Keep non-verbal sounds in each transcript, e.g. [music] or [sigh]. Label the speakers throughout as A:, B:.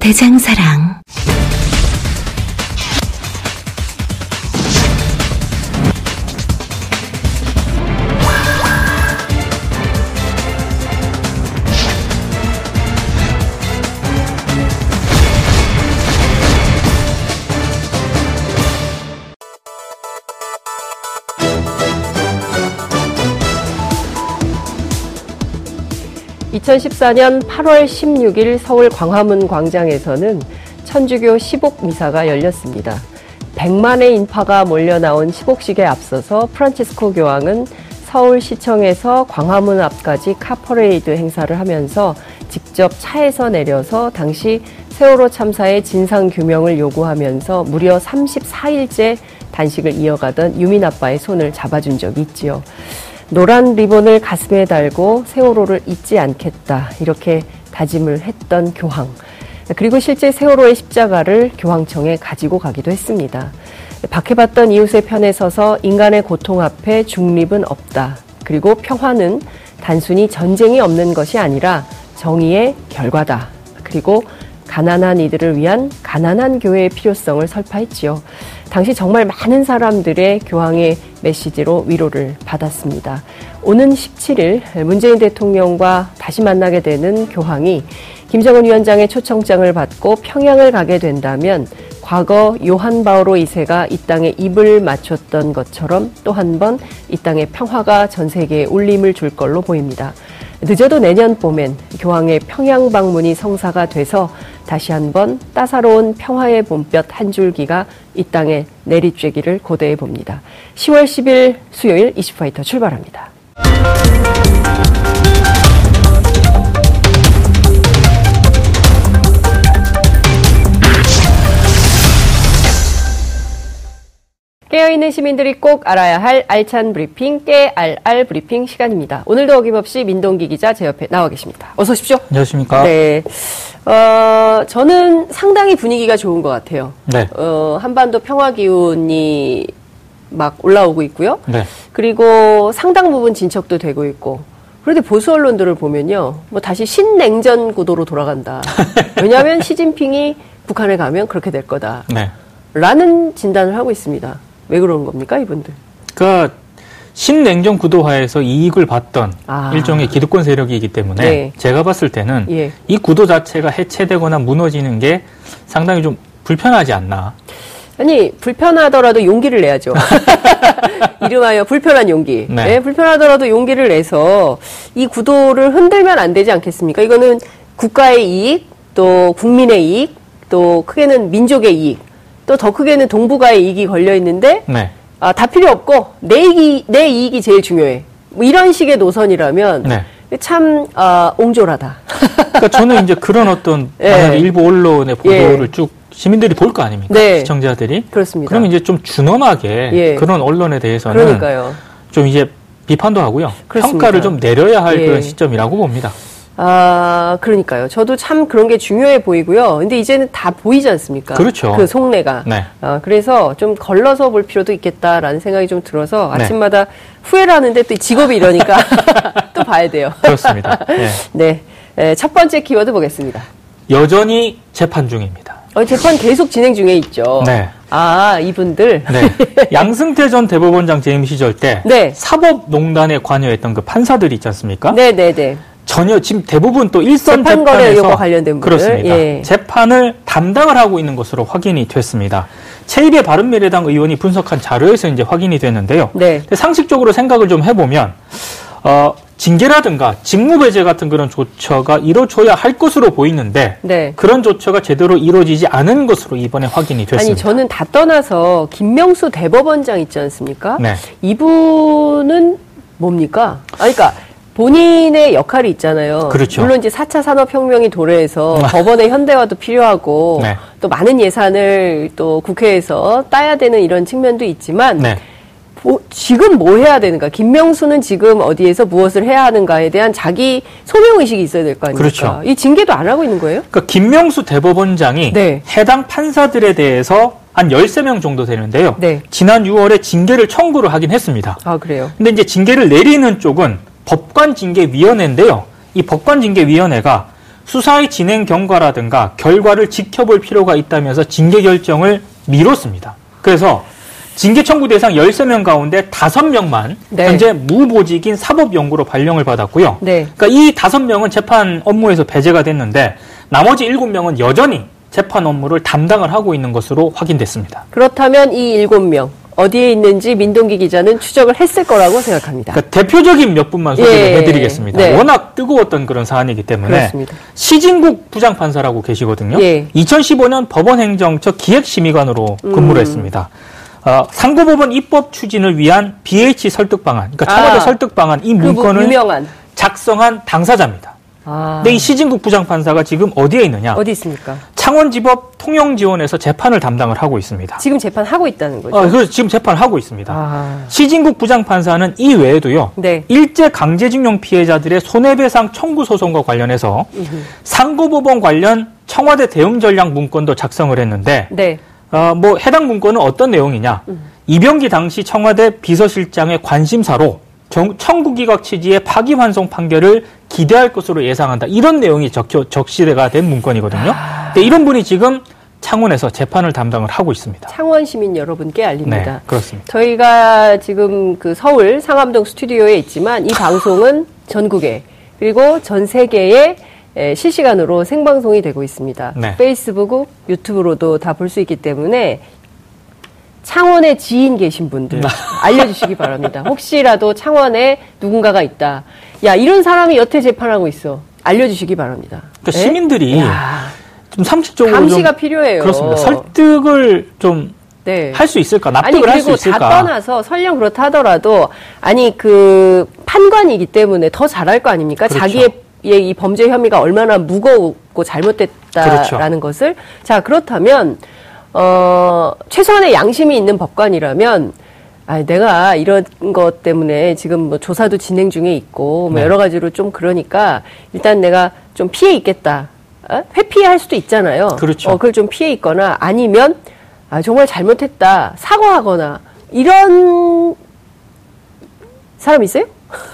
A: 대장사랑.
B: (2014년 8월 16일) 서울 광화문 광장에서는 천주교 시복 미사가 열렸습니다. 100만의 인파가 몰려 나온 시복식에 앞서서 프란치스코 교황은 서울시청에서 광화문 앞까지 카퍼레이드 행사를 하면서 직접 차에서 내려서 당시 세월호 참사의 진상 규명을 요구하면서 무려 34일째 단식을 이어가던 유민 아빠의 손을 잡아준 적이 있지요. 노란 리본을 가슴에 달고 세월호를 잊지 않겠다 이렇게 다짐을 했던 교황. 그리고 실제 세월호의 십자가를 교황청에 가지고 가기도 했습니다. 박해받던 이웃의 편에 서서 인간의 고통 앞에 중립은 없다. 그리고 평화는 단순히 전쟁이 없는 것이 아니라 정의의 결과다. 그리고 가난한 이들을 위한 가난한 교회의 필요성을 설파했지요. 당시 정말 많은 사람들의 교황의 메시지로 위로를 받았습니다. 오는 17일 문재인 대통령과 다시 만나게 되는 교황이 김정은 위원장의 초청장을 받고 평양을 가게 된다면 과거 요한 바오로 2세가 이 땅에 입을 맞췄던 것처럼 또 한 번 이 땅의 평화가 전 세계에 울림을 줄 걸로 보입니다. 늦어도 내년 봄엔 교황의 평양 방문이 성사가 돼서 다시 한번 따사로운 평화의 봄볕 한 줄기가 이 땅에 내리쬐기를 고대해 봅니다. 10월 10일 수요일 이슈파이터 출발합니다. 깨어있는 시민들이 꼭 알아야 할 알찬 브리핑, 깨알알 브리핑 시간입니다. 오늘도 어김없이 민동기 기자 제 옆에 나와 계십니다. 어서 오십시오.
C: 안녕하십니까.
B: 네. 어, 저는 상당히 분위기가 좋은 것 같아요.
C: 네.
B: 어, 한반도 평화 기운이 막 올라오고 있고요.
C: 네.
B: 그리고 상당 부분 진척도 되고 있고. 그런데 보수 언론들을 보면요. 뭐 다시 신냉전 구도로 돌아간다. [laughs] 왜냐하면 시진핑이 북한에 가면 그렇게 될 거다.
C: 네.
B: 라는 진단을 하고 있습니다. 왜 그러는 겁니까, 이분들?
C: 그러니까 신냉전 구도화에서 이익을 받던
B: 아.
C: 일종의 기득권 세력이기 때문에
B: 네.
C: 제가 봤을 때는
B: 예.
C: 이 구도 자체가 해체되거나 무너지는 게 상당히 좀 불편하지 않나.
B: 아니, 불편하더라도 용기를 내야죠. [laughs] [laughs] 이름하여 불편한 용기.
C: 네.
B: 네, 불편하더라도 용기를 내서 이 구도를 흔들면 안 되지 않겠습니까? 이거는 국가의 이익, 또 국민의 이익, 또 크게는 민족의 이익, 또 더 크게는 동북아의 이익이 걸려 있는데
C: 네.
B: 아, 다 필요 없고 내 이익이 내 이익이 제일 중요해. 뭐 이런 식의 노선이라면
C: 네.
B: 참 아, 옹졸하다.
C: 그러니까 저는 이제 그런 어떤 [laughs]
B: 예.
C: 만약에 일부 언론의 보도를
B: 예.
C: 쭉 시민들이 볼 거 아닙니까?
B: 네.
C: 시청자들이.
B: 그렇습니다.
C: 그러면 이제 좀 준엄하게
B: 예.
C: 그런 언론에 대해서는
B: 그러니까요.
C: 좀 이제 비판도 하고요.
B: 그렇습니다.
C: 평가를 좀 내려야 할
B: 예.
C: 그런 시점이라고 봅니다.
B: 아, 그러니까요. 저도 참 그런 게 중요해 보이고요. 근데 이제는 다 보이지 않습니까?
C: 그렇죠.
B: 그 속내가.
C: 네.
B: 아, 그래서 좀 걸러서 볼 필요도 있겠다라는 생각이 좀 들어서
C: 네.
B: 아침마다 후회를 하는데 또 직업이 이러니까 [laughs] 또 봐야 돼요.
C: 그렇습니다. [laughs] 예.
B: 네. 에, 첫 번째 키워드 보겠습니다.
C: 여전히 재판 중입니다.
B: 어, 재판 계속 진행 중에 있죠.
C: 네.
B: 아, 이분들.
C: 네. [laughs] 양승태 전 대법원장 재임 시절 때
B: 네.
C: 사법농단에 관여했던 그 판사들이 있지 않습니까?
B: 네, 네, 네.
C: 전혀 지금 대부분 또 일선
B: 재판
C: 재판에서
B: 관련된 분들.
C: 그렇습니다.
B: 예.
C: 재판을 담당을 하고 있는 것으로 확인이 됐습니다. 최입의 바른미래당 의원이 분석한 자료에서 이제 확인이 됐는데요.
B: 네.
C: 상식적으로 생각을 좀 해보면 어, 징계라든가 직무배제 같은 그런 조처가 이루어져야 할 것으로 보이는데
B: 네.
C: 그런 조처가 제대로 이루어지지 않은 것으로 이번에 확인이 됐습니다.
B: 아니 저는 다 떠나서 김명수 대법원장 있지 않습니까?
C: 네.
B: 이분은 뭡니까? 아, 그러니까 본인의 역할이 있잖아요.
C: 그렇죠.
B: 물론 이제 4차 산업혁명이 도래해서 [laughs] 법원의 현대화도 필요하고
C: 네.
B: 또 많은 예산을 또 국회에서 따야 되는 이런 측면도 있지만
C: 네.
B: 보- 지금 뭐 해야 되는가? 김명수는 지금 어디에서 무엇을 해야 하는가에 대한 자기 소명 의식이 있어야 될 거 아닙니까?
C: 그렇죠.
B: 이 징계도 안 하고 있는 거예요?
C: 그러니까 김명수 대법원장이
B: 네.
C: 해당 판사들에 대해서 한 13명 정도 되는데요.
B: 네.
C: 지난 6월에 징계를 청구를 하긴 했습니다.
B: 아 그래요.
C: 근데 이제 징계를 내리는 쪽은 법관징계위원회인데요. 이 법관징계위원회가 수사의 진행 경과라든가 결과를 지켜볼 필요가 있다면서 징계 결정을 미뤘습니다. 그래서 징계 청구 대상 13명 가운데 5명만
B: 네.
C: 현재 무보직인 사법연구로 발령을 받았고요.
B: 네.
C: 그러니까 이 5명은 재판 업무에서 배제가 됐는데 나머지 7명은 여전히 재판 업무를 담당을 하고 있는 것으로 확인됐습니다.
B: 그렇다면 이 일곱 명 어디에 있는지 민동기 기자는 추적을 했을 거라고 생각합니다.
C: 그러니까 대표적인 몇 분만 소개를
B: 예.
C: 해드리겠습니다.
B: 네.
C: 워낙 뜨거웠던 그런 사안이기 때문에
B: 그렇습니다.
C: 시진국 부장판사라고 계시거든요.
B: 예.
C: 2015년 법원행정처 기획심의관으로
B: 음.
C: 근무를 했습니다. 어, 상고법원 입법 추진을 위한 BH 설득 방안, 그러니까 청와대
B: 아.
C: 설득 방안
B: 이그
C: 문건을
B: 유명한
C: 작성한 당사자입니다.
B: 아,
C: 근데 이 시진국 부장판사가 지금 어디에 있느냐?
B: 어디 있습니까?
C: 창원지법 통영지원에서 재판을 담당을 하고 있습니다.
B: 지금 재판 하고 있다는 거죠.
C: 어, 그래서 지금 재판을 하고 있습니다.
B: 아,
C: 시진국 부장판사는 이 외에도요.
B: 네.
C: 일제 강제징용 피해자들의 손해배상 청구 소송과 관련해서 상고법원 관련 청와대 대응 전략 문건도 작성을 했는데
B: 네.
C: 어, 뭐 해당 문건은 어떤 내용이냐? 이병기 당시 청와대 비서실장의 관심사로 정- 청구기각 취지의 파기환송 판결을 기대할 것으로 예상한다. 이런 내용이 적혀 적시가 된 문건이거든요. 근데 이런 분이 지금 창원에서 재판을 담당을 하고 있습니다.
B: 창원 시민 여러분께 알립니다.
C: 네, 그렇습니다.
B: 저희가 지금 그 서울 상암동 스튜디오에 있지만 이 방송은 전국에 그리고 전 세계에 에, 실시간으로 생방송이 되고 있습니다.
C: 네.
B: 페이스북, 유튜브로도 다 볼 수 있기 때문에 창원에 지인 계신 분들 알려주시기 바랍니다. 혹시라도 창원에 누군가가 있다. 야 이런 사람이 여태 재판하고 있어. 알려주시기 바랍니다.
C: 그러니까
B: 네?
C: 시민들이
B: 야,
C: 좀 상식적으로
B: 감시가
C: 좀
B: 필요해요.
C: 그렇습니다. 설득을 좀
B: 네.
C: 할수 있을까? 납득을 할수
B: 그리고
C: 있을까?
B: 다 떠나서 설령 그렇다 하더라도 아니 그 판관이기 때문에 더 잘할 거 아닙니까?
C: 그렇죠.
B: 자기의 이 범죄 혐의가 얼마나 무거웠고 잘못됐다라는
C: 그렇죠.
B: 것을 자 그렇다면 어 최소한의 양심이 있는 법관이라면 아 내가 이런 것 때문에 지금 뭐 조사도 진행 중에 있고 뭐
C: 네.
B: 여러 가지로 좀 그러니까 일단 내가 좀 피해 있겠다. 어? 회피할 수도 있잖아요.
C: 그렇죠.
B: 어, 그걸 좀 피해 있거나 아니면 아, 정말 잘못했다. 사과하거나 이런 사람 있어요?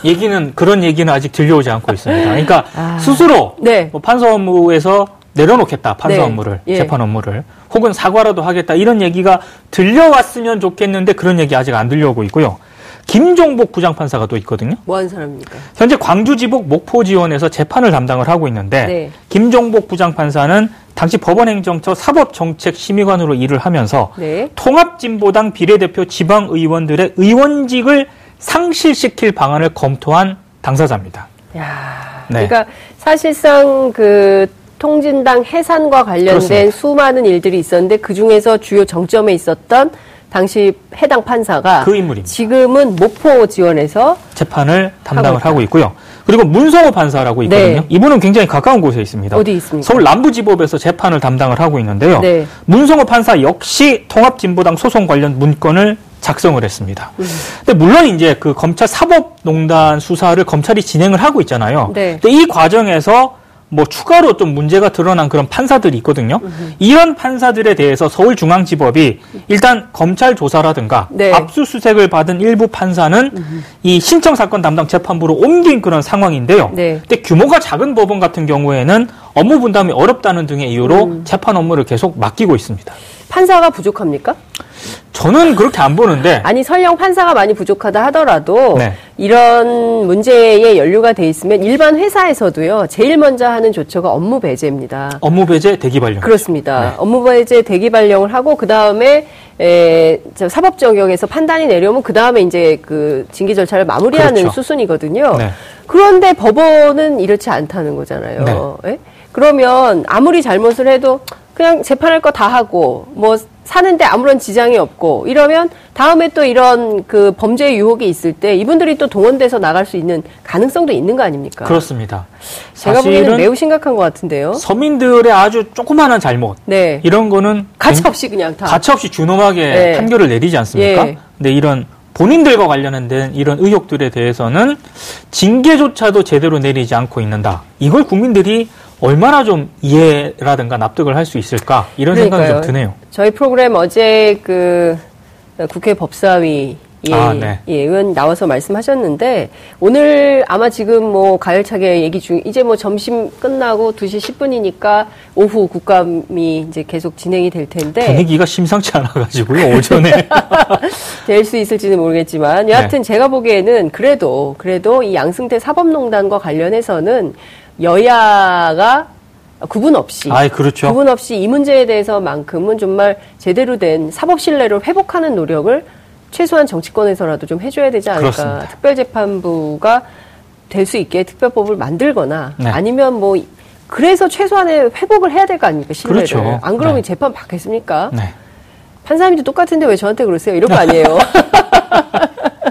C: 얘기는 그런 얘기는 아직 들려오지 않고 있습니다. 그러니까
B: 아.
C: 스스로
B: 네.
C: 뭐 판사 업무에서 내려놓겠다 판사
B: 네.
C: 업무를
B: 예.
C: 재판 업무를 혹은 사과라도 하겠다 이런 얘기가 들려왔으면 좋겠는데 그런 얘기 아직 안 들려오고 있고요. 김종복 부장판사가 또 있거든요.
B: 뭐 하는 사람입니까?
C: 현재 광주지법 목포지원에서 재판을 담당을 하고 있는데
B: 네.
C: 김종복 부장판사는 당시 법원행정처 사법정책심의관으로 일을 하면서
B: 네.
C: 통합진보당 비례대표 지방의원들의 의원직을 상실시킬 방안을 검토한 당사자입니다.
B: 야,
C: 네.
B: 그러니까 사실상 그 통진당 해산과 관련된
C: 그렇습니다.
B: 수많은 일들이 있었는데 그 중에서 주요 정점에 있었던 당시 해당 판사가
C: 그 인물입니다.
B: 지금은 목포 지원에서
C: 재판을 담당을
B: 하고
C: 하고, 있고요. 그리고 문성호 판사라고 있거든요.
B: 네.
C: 이분은 굉장히 가까운 곳에 있습니다.
B: 어디 있습니까?
C: 서울 남부지법에서 재판을 담당을 하고 있는데요.
B: 네.
C: 문성호 판사 역시 통합진보당 소송 관련 문건을 작성을 했습니다.
B: 음.
C: 근데 물론 이제 그 검찰 사법농단 수사를 검찰이 진행을 하고 있잖아요.
B: 네.
C: 근데 이 과정에서 뭐 추가로 좀 문제가 드러난 그런 판사들이 있거든요. 이런 판사들에 대해서 서울중앙지법이 일단 검찰 조사라든가
B: 네.
C: 압수수색을 받은 일부 판사는 이 신청 사건 담당 재판부로 옮긴 그런 상황인데요.
B: 네.
C: 근데 규모가 작은 법원 같은 경우에는 업무 분담이 어렵다는 등의 이유로
B: 음.
C: 재판 업무를 계속 맡기고 있습니다.
B: 판사가 부족합니까?
C: 저는 그렇게 안 보는데
B: 아니 설령 판사가 많이 부족하다 하더라도
C: 네.
B: 이런 문제에 연루가 돼 있으면 일반 회사에서도요 제일 먼저 하는 조처가 업무 배제입니다.
C: 업무 배제 대기 발령.
B: 그렇습니다.
C: 네.
B: 업무 배제 대기 발령을 하고 그 다음에 사법 적용에서 판단이 내려오면 그 다음에 이제 그 징계 절차를 마무리하는
C: 그렇죠.
B: 수순이거든요.
C: 네.
B: 그런데 법원은 이렇지 않다는 거잖아요. 예? 그러면 아무리 잘못을 해도 그냥 재판할 거 다 하고 뭐 사는데 아무런 지장이 없고 이러면 다음에 또 이런 그 범죄 유혹이 있을 때 이분들이 또 동원돼서 나갈 수 있는 가능성도 있는 거 아닙니까?
C: 그렇습니다.
B: 제가 보기에는 매우 심각한 것 같은데요.
C: 서민들의 아주 조그마한 잘못
B: 네.
C: 이런 거는
B: 가차 없이 그냥 다
C: 가차 없이 준엄하게
B: 네.
C: 판결을 내리지 않습니까?
B: 예.
C: 근데 이런 본인들과 관련된 이런 의혹들에 대해서는 징계조차도 제대로 내리지 않고 있는다. 이걸 국민들이 얼마나 좀 이해라든가 납득을 할 수 있을까 이런 생각이 좀
B: 그러니까요.
C: 드네요.
B: 저희 프로그램 어제 그 국회 법사위 예,
C: 아, 네.
B: 예, 의원 나와서 말씀하셨는데 오늘 아마 지금 뭐 가열차게 얘기 중 이제 뭐 점심 끝나고 2시 10분이니까 오후 국감이 이제 계속 진행이 될 텐데
C: 분위기가 심상치 않아 가지고요 오전에 [laughs]
B: 될 수 있을지는 모르겠지만 여하튼
C: 네.
B: 제가 보기에는 그래도 그래도 이 양승태 사법농단과 관련해서는 여야가 구분 없이
C: 아이 그렇죠.
B: 구분 없이 이 문제에 대해서만큼은 정말 제대로 된 사법 신뢰를 회복하는 노력을 최소한 정치권에서라도 좀 해줘야 되지 않을까.
C: 그렇습니다.
B: 특별재판부가 될 수 있게 특별법을 만들거나
C: 네.
B: 아니면 뭐 그래서 최소한의 회복을 해야 될 거 아닙니까 신뢰를.
C: 그렇죠.
B: 안 그러면
C: 네.
B: 재판 받겠습니까?
C: 네.
B: 판사님도 똑같은데 왜 저한테 그러세요? 이럴 거 아니에요. [laughs]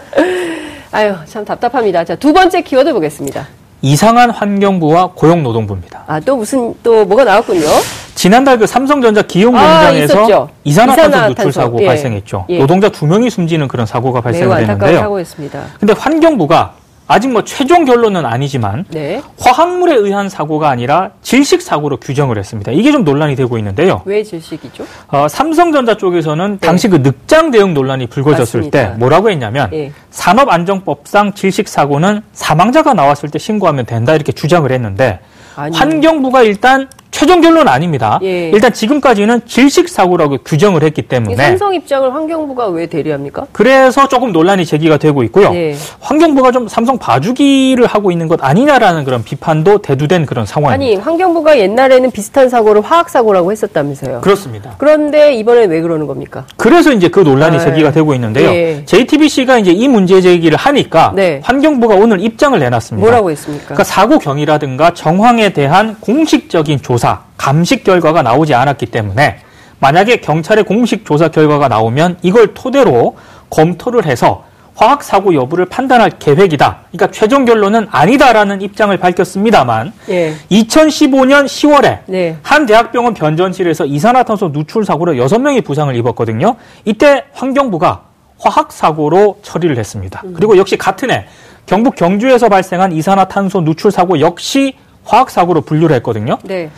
B: [laughs] 아유 참 답답합니다. 자 두 번째 키워드 보겠습니다.
C: 이상한 환경부와 고용노동부입니다.
B: 아 또 무슨 또 뭐가 나왔군요.
C: 지난달 그 삼성전자 기용
B: 아,
C: 공장에서
B: 있었죠.
C: 이산화탄소
B: 이산화탄소.
C: 누출 사고
B: 예.
C: 발생했죠.
B: 예.
C: 노동자 두 명이 숨지는 그런 사고가
B: 안타까운
C: 발생했는데요.
B: 사고였습니다.
C: 근데 환경부가 아직 뭐 최종 결론은 아니지만
B: 네.
C: 화학물에 의한 사고가 아니라 질식 사고로 규정을 했습니다. 이게 좀 논란이 되고 있는데요.
B: 왜 질식이죠?
C: 어, 삼성전자 쪽에서는
B: 네.
C: 당시 그 늑장 대응 논란이 불거졌을
B: 맞습니다.
C: 때 뭐라고 했냐면
B: 예.
C: 산업안전법상 질식 사고는 사망자가 나왔을 때 신고하면 된다 이렇게 주장을 했는데
B: 아니요.
C: 환경부가 일단 최종 결론은 아닙니다.
B: 예.
C: 일단 지금까지는 질식 사고라고 규정을 했기
B: 이
C: 때문에
B: 삼성 입장을 환경부가 왜 대리합니까?
C: 그래서 조금 논란이 제기가 되고 있고요.
B: 예.
C: 환경부가 좀 삼성 봐주기를 하고 있는 것 아니냐라는 그런 비판도 대두된 그런 상황입니다.
B: 아니 환경부가 옛날에는 비슷한 사고를 화학 사고라고 했었다면서요.
C: 그렇습니다.
B: 그런데 이번엔 왜 그러는 겁니까?
C: 그래서 이제 그 논란이
B: 아,
C: 제기가 되고 있는데요.
B: 예.
C: JTBC가 이제 이 문제 제기를 하니까
B: 네.
C: 환경부가 오늘 입장을 내놨습니다.
B: 뭐라고 했습니까?
C: 그러니까 사고 경위라든가 정황에 대한 공식적인 조사, 감식 결과가 나오지 않았기 때문에 만약에 경찰의 공식 조사 결과가 나오면 이걸 토대로 검토를 해서 화학 사고 여부를 판단할 계획이다. 그러니까 최종 결론은 아니다라는 입장을 밝혔습니다만
B: 예.
C: 2015년 10월에
B: 네.
C: 한 대학병원 변전실에서 이산화탄소 누출 사고로 6명이 부상을 입었거든요. 이때 환경부가 화학 사고로 처리를 했습니다.
B: 음.
C: 그리고 역시 같은 해 경북 경주에서 발생한 이산화탄소 누출 사고 역시 화학 사고로 분류를 했거든요.
B: 네.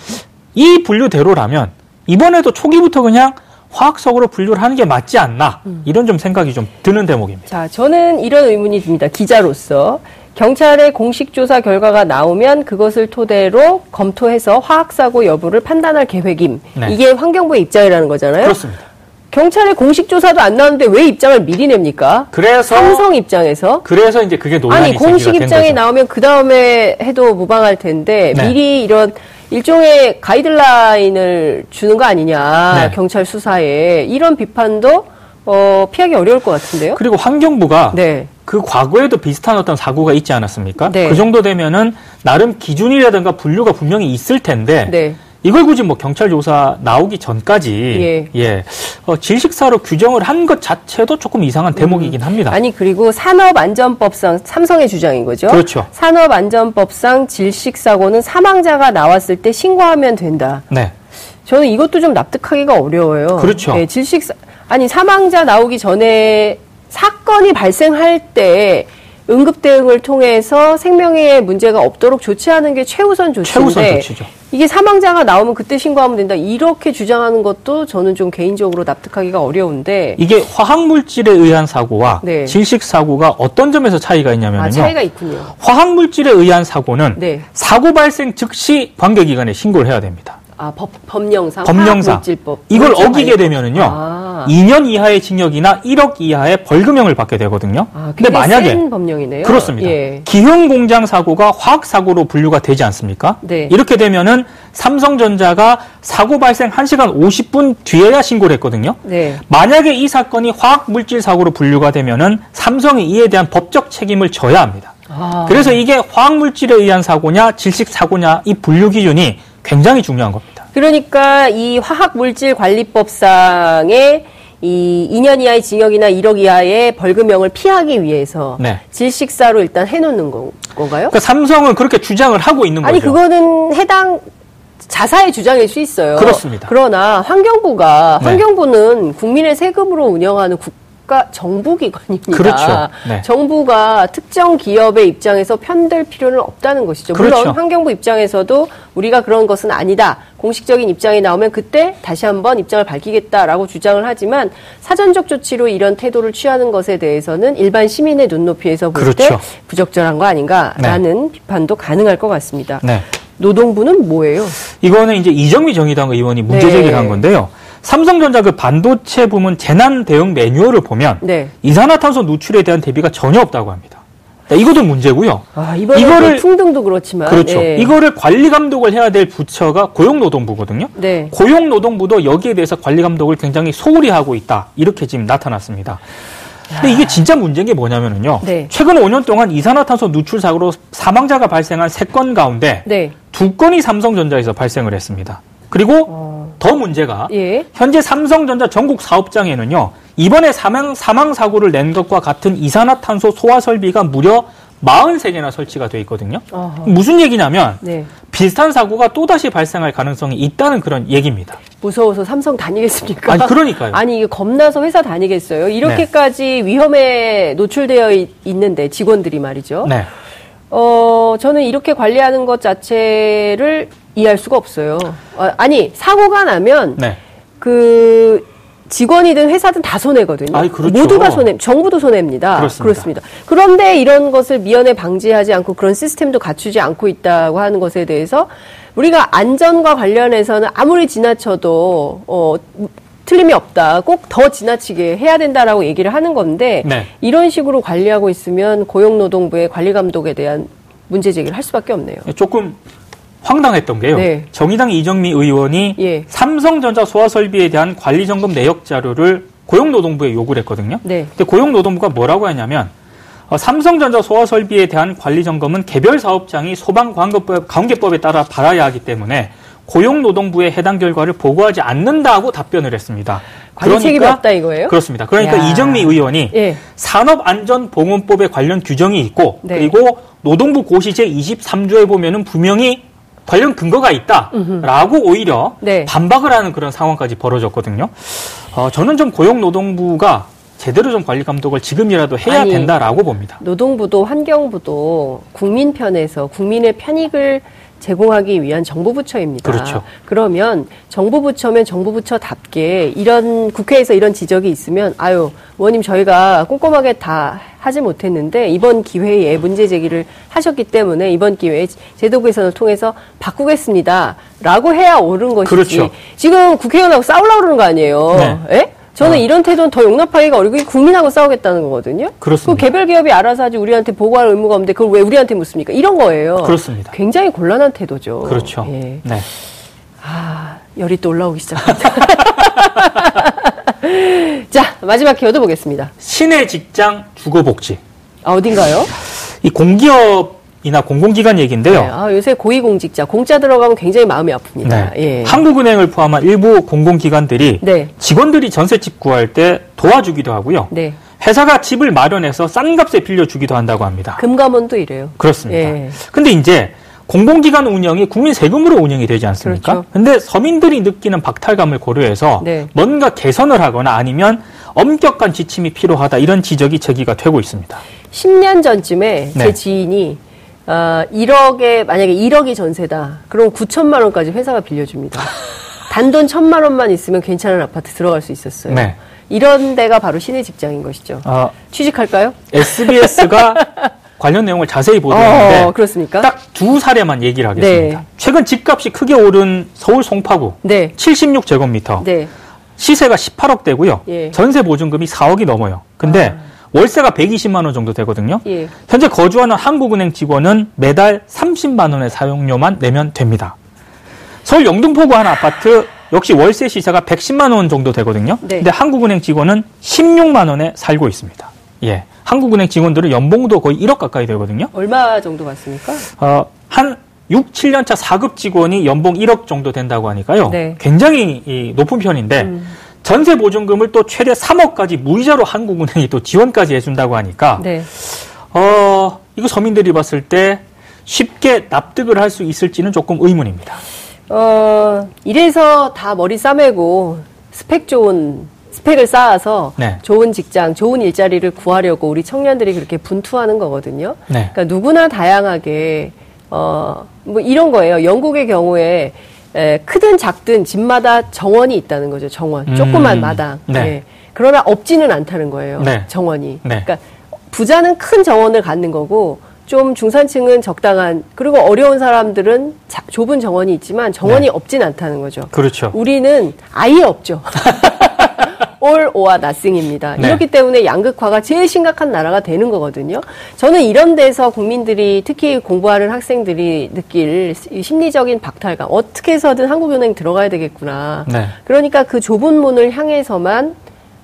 C: 이 분류대로라면 이번에도 초기부터 그냥 화학 사고로 분류를 하는 게 맞지 않나
B: 음.
C: 이런 좀 생각이 좀 드는 대목입니다.
B: 자, 저는 이런 의문이 듭니다. 기자로서. 경찰의 공식 조사 결과가 나오면 그것을 토대로 검토해서 화학사고 여부를 판단할 계획임.
C: 네.
B: 이게 환경부의 입장이라는 거잖아요.
C: 그렇습니다.
B: 경찰의 공식 조사도 안 나오는데 왜 입장을 미리 냅니까?
C: 그래서
B: 삼성 입장에서
C: 그래서 이제 그게 논란이
B: 아니 공식 입장이. 나오면 그 다음에 해도 무방할 텐데
C: 네.
B: 미리 이런 일종의 가이드라인을 주는 거 아니냐
C: 네.
B: 경찰 수사에 이런 비판도 어, 피하기 어려울 것 같은데요.
C: 그리고 환경부가
B: 네,
C: 그 과거에도 비슷한 어떤 사고가 있지 않았습니까?
B: 네.
C: 그 정도 되면은 나름 기준이라든가 분류가 분명히 있을 텐데
B: 네.
C: 이걸 굳이 뭐 경찰 조사 나오기 전까지
B: 예.
C: 어, 질식사로 규정을 한 것 자체도 조금 이상한 대목이긴 합니다.
B: 아니 그리고 산업안전법상 삼성의 주장인 거죠.
C: 그렇죠.
B: 산업안전법상 질식 사고는 사망자가 나왔을 때 신고하면 된다.
C: 네.
B: 저는 이것도 좀 납득하기가 어려워요.
C: 그렇죠.
B: 네, 질식 사- 아니 사망자 나오기 전에 사건이 발생할 때 응급 대응을 통해서 생명에 문제가 없도록 조치하는 게 최우선 조치인데
C: 최우선 조치죠.
B: 이게 사망자가 나오면 그때 신고하면 된다 이렇게 주장하는 것도 저는 좀 개인적으로 납득하기가 어려운데
C: 이게 화학 물질에 의한 사고와
B: 네.
C: 질식 사고가 어떤 점에서 차이가 있냐면요.
B: 아 차이가 있군요.
C: 화학 물질에 의한 사고는
B: 네.
C: 사고 발생 즉시 관계 기관에 신고를 해야 됩니다.
B: 아 법, 법령상
C: 법령상.
B: 화학물질법
C: 이걸
B: 물질
C: 어기게
B: 관리법.
C: 되면은요.
B: 아,
C: 2년 이하의 징역이나 1억 이하의 벌금형을 받게 되거든요.
B: 아
C: 근데 만약에
B: 센 법령이네요.
C: 그렇습니다.
B: 예.
C: 기흥 공장 사고가 화학 사고로 분류가 되지 않습니까?
B: 네.
C: 이렇게 되면은 삼성전자가 사고 발생 1시간 50분 뒤에야 신고를 했거든요.
B: 네.
C: 만약에 이 사건이 화학 물질 사고로 분류가 되면은 삼성이 이에 대한 법적 책임을 져야 합니다.
B: 아,
C: 그래서 이게 화학 물질에 의한 사고냐 질식 사고냐 이 분류 기준이 굉장히 중요한 겁니다.
B: 그러니까 이 화학물질관리법상의 이 2년 이하의 징역이나 1억 이하의 벌금형을 피하기 위해서
C: 네.
B: 질식사로 일단 해놓는 건, 건가요?
C: 그러니까 삼성은 그렇게 주장을 하고 있는
B: 아니
C: 거죠.
B: 그거는 해당 자사의 주장일 수 있어요.
C: 그렇습니다.
B: 그러나 환경부가
C: 네.
B: 환경부는 국민의 세금으로 운영하는 국 가 정부 기관입니다.
C: 그렇죠. 네.
B: 정부가 특정 기업의 입장에서 편들 필요는 없다는 것이죠.
C: 그렇죠.
B: 물론 환경부 입장에서도 우리가 그런 것은 아니다. 공식적인 입장이 나오면 그때 다시 한번 입장을 밝히겠다라고 주장을 하지만 사전적 조치로 이런 태도를 취하는 것에 대해서는 일반 시민의 눈높이에서 볼때
C: 그렇죠.
B: 부적절한 거 아닌가라는 비판도 가능할 것 같습니다.
C: 네.
B: 노동부는 뭐예요?
C: 이거는 이제 이정미 정의당 의원이 문제
B: 네.
C: 제기를 한 건데요. 삼성전자 그 반도체 부문 재난 대응 매뉴얼을 보면
B: 네.
C: 이산화탄소 누출에 대한 대비가 전혀 없다고 합니다. 네, 이것도 문제고요.
B: 아, 이번에
C: 이거를-
B: 풍등도 그렇지만.
C: 그렇죠.
B: 네.
C: 이거를 관리 감독을 해야 될 부처가 고용노동부거든요.
B: 네.
C: 고용노동부도 여기에 대해서 관리 감독을 굉장히 소홀히 하고 있다. 이렇게 지금 나타났습니다. 근데 이게 진짜 문제인 게 뭐냐면요.
B: 네.
C: 최근 5년 동안 이산화탄소 누출 사고로 사망자가 발생한 3건 가운데
B: 네.
C: 두 건이 삼성전자에서 발생을 했습니다. 그리고
B: 어,
C: 더 문제가
B: 예.
C: 현재 삼성전자 전국 사업장에는요. 이번에 사망, 사망 사고를 낸 것과 같은 이산화탄소 소화 설비가 무려 43개나 설치가 돼 있거든요.
B: 어허.
C: 무슨 얘기냐면
B: 네.
C: 비슷한 사고가 또다시 발생할 가능성이 있다는 그런 얘기입니다.
B: 무서워서 삼성 다니겠습니까?
C: 아니, 그러니까요. 네. [laughs]
B: 아니, 이게 겁나서 회사 다니겠어요? 이렇게까지 위험에 노출되어 있, 있는데, 직원들이 말이죠.
C: 네.
B: 어, 저는 이렇게 관리하는 것 자체를 이해할 수가 없어요. 어, 아니, 사고가 나면,
C: 네.
B: 그, 직원이든 회사든 다 손해거든요.
C: 아이, 그렇죠.
B: 모두가 손해, 정부도 손해입니다.
C: 그렇습니다.
B: 그런데 이런 것을 미연에 방지하지 않고 그런 시스템도 갖추지 않고 있다고 하는 것에 대해서 우리가 안전과 관련해서는 아무리 지나쳐도 어, 틀림이 없다. 꼭 더 지나치게 해야 된다라고 얘기를 하는 건데
C: 네.
B: 이런 식으로 관리하고 있으면 고용노동부의 관리 감독에 대한 문제 제기를 할 수밖에 없네요.
C: 조금 황당했던 게요.
B: 네.
C: 정의당 이정미 의원이
B: 예.
C: 삼성전자 소화 설비에 대한 관리 점검 내역 자료를 고용노동부에 요구를 했거든요.
B: 네.
C: 근데 고용노동부가 뭐라고 했냐면 어, 삼성전자 소화 설비에 대한 관리 점검은 개별 사업장이 소방관계법 관계법에 따라 받아야 하기 때문에 고용노동부에 해당 결과를 보고하지 않는다고 답변을 했습니다.
B: 관리 책임이 없다 이거예요?
C: 그렇습니다. 그러니까
B: 야.
C: 이정미 의원이
B: 예.
C: 산업안전보건법에 관련 규정이 있고
B: 네.
C: 그리고 노동부 고시 제 23조에 보면은 분명히 관련 근거가 있다라고 오히려
B: 네.
C: 반박을 하는 그런 상황까지 벌어졌거든요. 어, 저는 좀 고용노동부가 제대로 좀 관리 감독을 지금이라도 해야
B: 아니,
C: 된다라고 봅니다.
B: 노동부도 환경부도 국민 편에서 국민의 편익을 제공하기 위한 정부 부처입니다.
C: 그렇죠.
B: 그러면 정부 부처면 정부 부처답게 이런 국회에서 이런 지적이 있으면 아유 의원님 저희가 꼼꼼하게 다 하지 못했는데 이번 기회에 문제 제기를 하셨기 때문에 이번 기회에 제도 개선을 통해서 바꾸겠습니다라고 해야 옳은 것이지.
C: 그렇죠.
B: 지금 국회의원하고 싸우려고 그러는 거 아니에요.
C: 네.
B: 예? 저는
C: 아.
B: 이런 태도는 더 용납하기가 어렵고 국민하고 싸우겠다는 거거든요.
C: 그렇습니다.
B: 그 개별 기업이 알아서 하지 우리한테 보고할 의무가 없는데 그걸 왜 우리한테 묻습니까? 이런 거예요.
C: 그렇습니다.
B: 굉장히 곤란한 태도죠.
C: 그렇죠.
B: 예.
C: 네.
B: 아, 열이 또 올라오기 시작합니다. [laughs] 자, 마지막 키워드 보겠습니다.
C: 신의 직장 주거복지.
B: 아, 어딘가요?
C: 이 공기업 이나 공공기관 얘기인데요.
B: 네, 아, 요새 고위공직자, 공짜 들어가면 굉장히 마음이 아픕니다.
C: 네.
B: 예.
C: 한국은행을 포함한 일부 공공기관들이
B: 네.
C: 직원들이 전세집 구할 때 도와주기도 하고요.
B: 네.
C: 회사가 집을 마련해서 싼 값에 빌려주기도 한다고 합니다.
B: 금감원도 이래요.
C: 그렇습니다.
B: 예.
C: 근데 이제 공공기관 운영이 국민 세금으로 운영이 되지 않습니까?
B: 그렇죠.
C: 근데 서민들이 느끼는 박탈감을 고려해서
B: 네.
C: 뭔가 개선을 하거나 아니면 엄격한 지침이 필요하다 이런 지적이 제기가 되고 있습니다.
B: 10년 전쯤에 제
C: 네.
B: 지인이 어, 1억에 만약에 1억이 전세다. 그럼 9천만 원까지 회사가 빌려줍니다. [laughs] 단돈 1천만 원만 있으면 괜찮은 아파트 들어갈 수 있었어요.
C: 네.
B: 이런 데가 바로 신의 직장인 것이죠.
C: 어,
B: 취직할까요?
C: SBS가 [laughs] 관련 내용을 자세히 보도했는데
B: 어, 그렇습니까?
C: 딱 두 사례만 얘기를 하겠습니다.
B: 네.
C: 최근 집값이 크게 오른 서울 송파구
B: 네.
C: 76제곱미터
B: 네.
C: 시세가 18억 대고요.
B: 예.
C: 전세 보증금이 4억이 넘어요. 근데 월세가 120만 원 정도 되거든요.
B: 예.
C: 현재 거주하는 한국은행 직원은 매달 30만 원의 사용료만 내면 됩니다. 서울 영등포구 한 아파트 역시 월세 시세가 110만 원 정도 되거든요.
B: 네.
C: 근데 한국은행 직원은 16만 원에 살고 있습니다. 예. 한국은행 직원들은 연봉도 거의 1억 가까이 되거든요.
B: 얼마 정도 받습니까?
C: 어, 한 6, 7년차 4급 직원이 연봉 1억 정도 된다고 하니까요.
B: 네.
C: 굉장히 높은 편인데
B: 음.
C: 전세 보증금을 또 최대 3억까지 무이자로 한국은행이 또 지원까지 해준다고 하니까
B: 네.
C: 어 이거 서민들이 봤을 때 쉽게 납득을 할 수 있을지는 조금 의문입니다.
B: 어, 이래서 다 머리 싸매고 스펙 좋은 스펙을 쌓아서
C: 네.
B: 좋은 직장, 좋은 일자리를 구하려고 우리 청년들이 그렇게 분투하는 거거든요.
C: 네.
B: 그러니까 누구나 다양하게 어, 뭐 이런 거예요. 영국의 경우에 에, 크든 작든 집마다 정원이 있다는 거죠. 정원.
C: 음,
B: 조그만 마당.
C: 네.
B: 예. 그러나 없지는 않다는 거예요.
C: 네.
B: 정원이.
C: 네.
B: 그러니까 부자는 큰 정원을 갖는 거고 좀 중산층은 적당한 그리고 어려운 사람들은 자- 좁은 정원이 있지만 정원이
C: 네.
B: 없진 않다는 거죠.
C: 그렇죠.
B: 우리는 아예 없죠. [laughs] all or nothing입니다.
C: 네.
B: 이렇기 때문에 양극화가 제일 심각한 나라가 되는 거거든요. 저는 이런 데서 국민들이 특히 공부하는 학생들이 느낄 이 심리적인 박탈감 어떻게 해서든 한국은행 들어가야 되겠구나.
C: 네.
B: 그러니까 그 좁은 문을 향해서만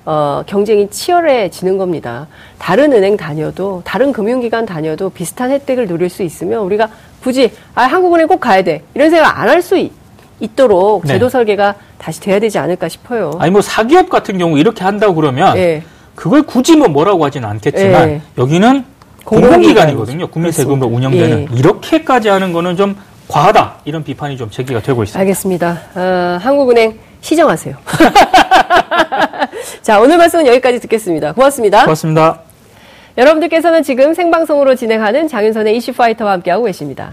B: 어, 경쟁이 치열해지는 겁니다. 다른 은행 다녀도 다른 금융기관 다녀도 비슷한 혜택을 누릴 수 있으면 우리가 굳이 아 한국은행 꼭 가야 돼 이런 생각 안 할 수 있도록
C: 네.
B: 제도 설계가 다시 돼야 되지 않을까 싶어요.
C: 아니 뭐 사기업 같은 경우 이렇게 한다고 그러면
B: 예.
C: 그걸 굳이 뭐 뭐라고 하지는 않겠지만
B: 예.
C: 여기는 공공기관이거든요. 국민 세금으로 운영되는
B: 예.
C: 이렇게까지 하는 거는 좀 과하다 이런 비판이 좀 제기가 되고 있습니다.
B: 알겠습니다. 아, 한국은행 시정하세요. [laughs] 자, 오늘 말씀은 여기까지 듣겠습니다. 고맙습니다.
C: 고맙습니다.
B: 여러분들께서는 지금 생방송으로 진행하는 장윤선의 이슈파이터와 함께하고 계십니다.